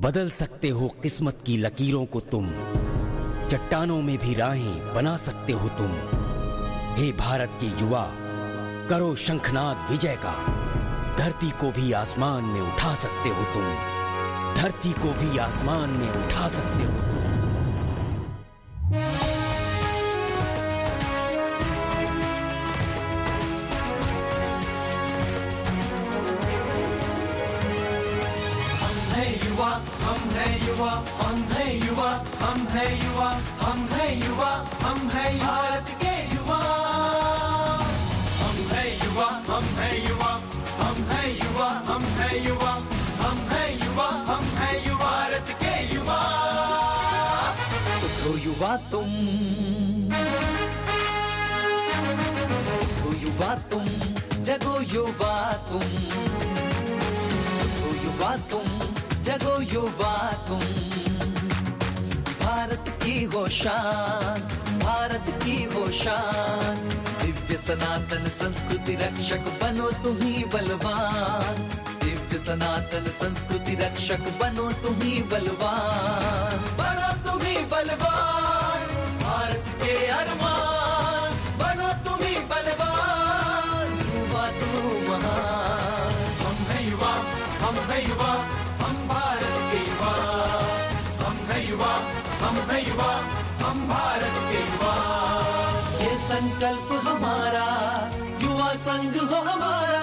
बदल सकते हो किस्मत की लकीरों को तुम। चट्टानों में भी राहें बना सकते हो तुम। हे भारत के युवा, करो शंखनाद विजय का धरती को भी आसमान में उठा सकते हो तुम। धरती को भी आसमान में उठा सकते हो तुम। युवा हम है युवा हम है युवा हम है युवा हम है युवा हम है भारत के युवा हम है युवा हम है युवा हम है युवा हम है युवा हम है युवा हम है युवा भारत के युवा तो युवा तुम तो युवा तुम जगो युवा तुम तो युवा तुम जगो युवा तुम। भारत की हो शान, भारत की हो शान। दिव्य सनातन संस्कृति रक्षक बनो तुम ही बलवान। दिव्य सनातन संस्कृति रक्षक बनो तुम ही बलवान। बनो तुम ही बलवान। संकल्प हमारा युवा संघ हो हमारा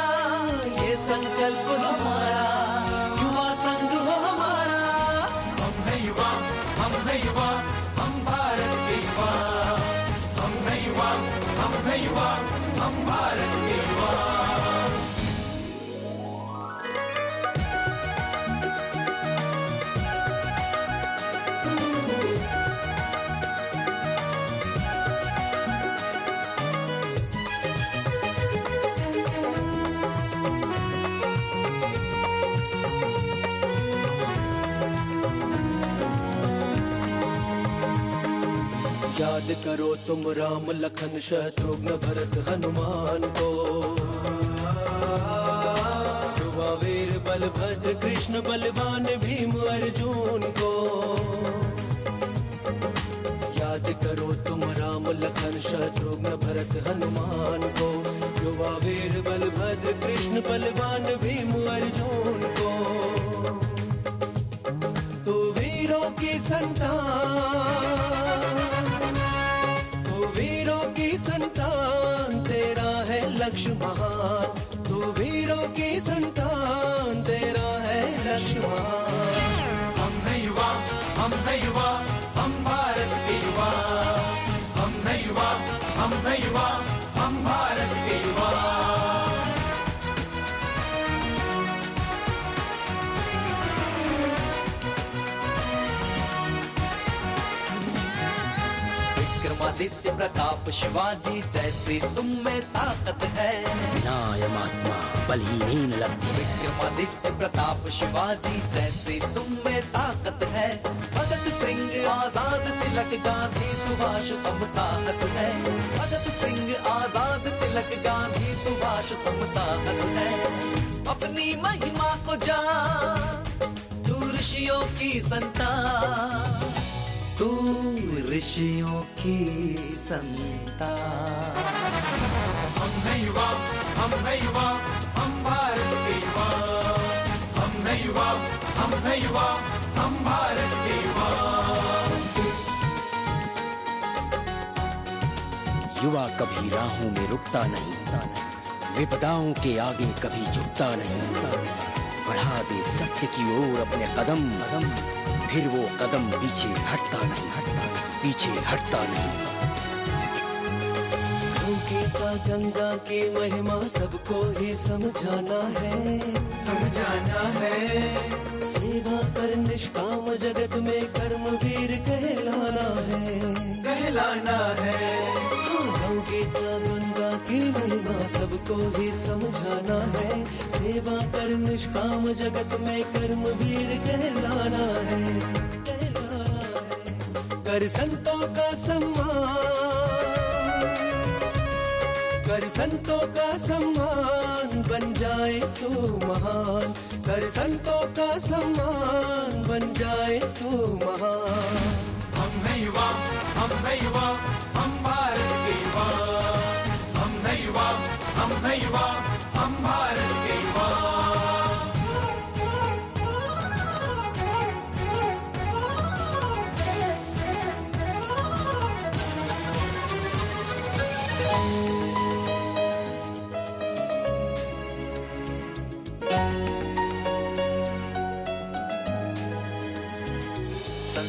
याद करो तुम राम लखन शत्रुघ्न भरत हनुमान को। युवा वीर बलभद्र कृष्ण बलवान भीम अर्जुन को। याद करो तुम राम लखन शत्रुघ्न भरत हनुमान को। युवा वीर बलभद्र कृष्ण बलवान भीम अर्जुन को। तो वीरों की संतान लक्ष्य महान तू वीरों की संतान। विक्रमादित्य प्रताप शिवाजी जैसे तुम में ताकत है। विनाय महात्मा बलहीन लभ्य विक्रमादित्य प्रताप शिवाजी जैसे तुम में ताकत है। भगत सिंह आज़ाद तिलक गांधी सुभाष सम साहस है। भगत सिंह आज़ाद तिलक गांधी सुभाष सम साहस है। अपनी महिमा को जान तू ऋषियों की संतान। तू ऋषियों की संतान हम है युवा हम है युवा हम भारत के युवा। हम है युवा हम है युवा हम भारत के युवा। युवा कभी राहों में रुकता नहीं विपदाओं के आगे कभी झुकता नहीं। बढ़ा दे सत्य की ओर अपने कदम फिर वो कदम पीछे हटता नहीं पीछे हटता नहीं। का गंगा की महिमा सबको ही समझाना है। समझाना है। सेवा कर निष्काम जगत में कर्म वीर कहलाना है। कहलाना है। सबको ही समझाना है। सेवा कर निष्काम जगत में कर्मवीर कहलाना है कहलाना है। कर संतों का सम्मान, कर संतों का सम्मान बन जाए तू महान। कर संतों का सम्मान बन बन जाए तू महान। हम है युवा, हम है युवा।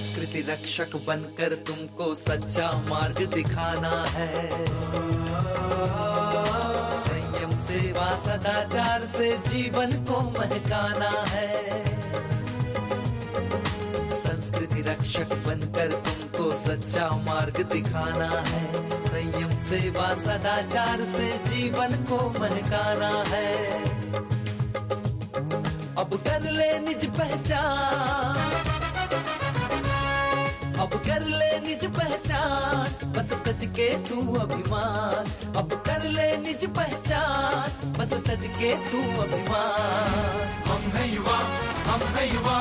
संस्कृति रक्षक बनकर तुमको सच्चा मार्ग दिखाना है। संयम सेवा, सदाचार से जीवन को महकाना है। संस्कृति रक्षक बनकर तुमको सच्चा मार्ग दिखाना है। संयम सेवा, सदाचार से जीवन को महकाना है। अब कर ले निज पहचान। तज के तू अभिमान। अब कर ले निज पहचान, बस तज के तू अभिमान। हम है युवा, हम है युवा।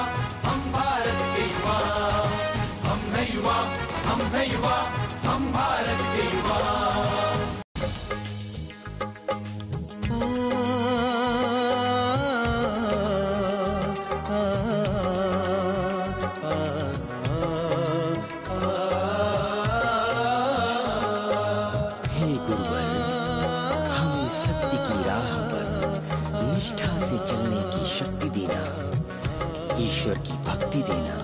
ईश्वर की भक्ति देना।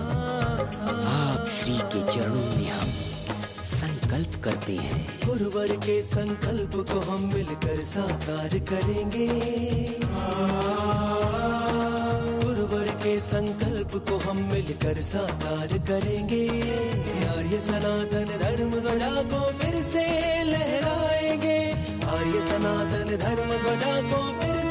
आप श्री के चरणों में हम संकल्प करते हैं। गुरुवर के संकल्प को हम मिलकर साकार करेंगे। गुरुवर के संकल्प को हम मिलकर साकार करेंगे। आर्य सनातन धर्म ध्वजा को फिर से लहराएँगे। आर्य सनातन धर्म ध्वजा को फिर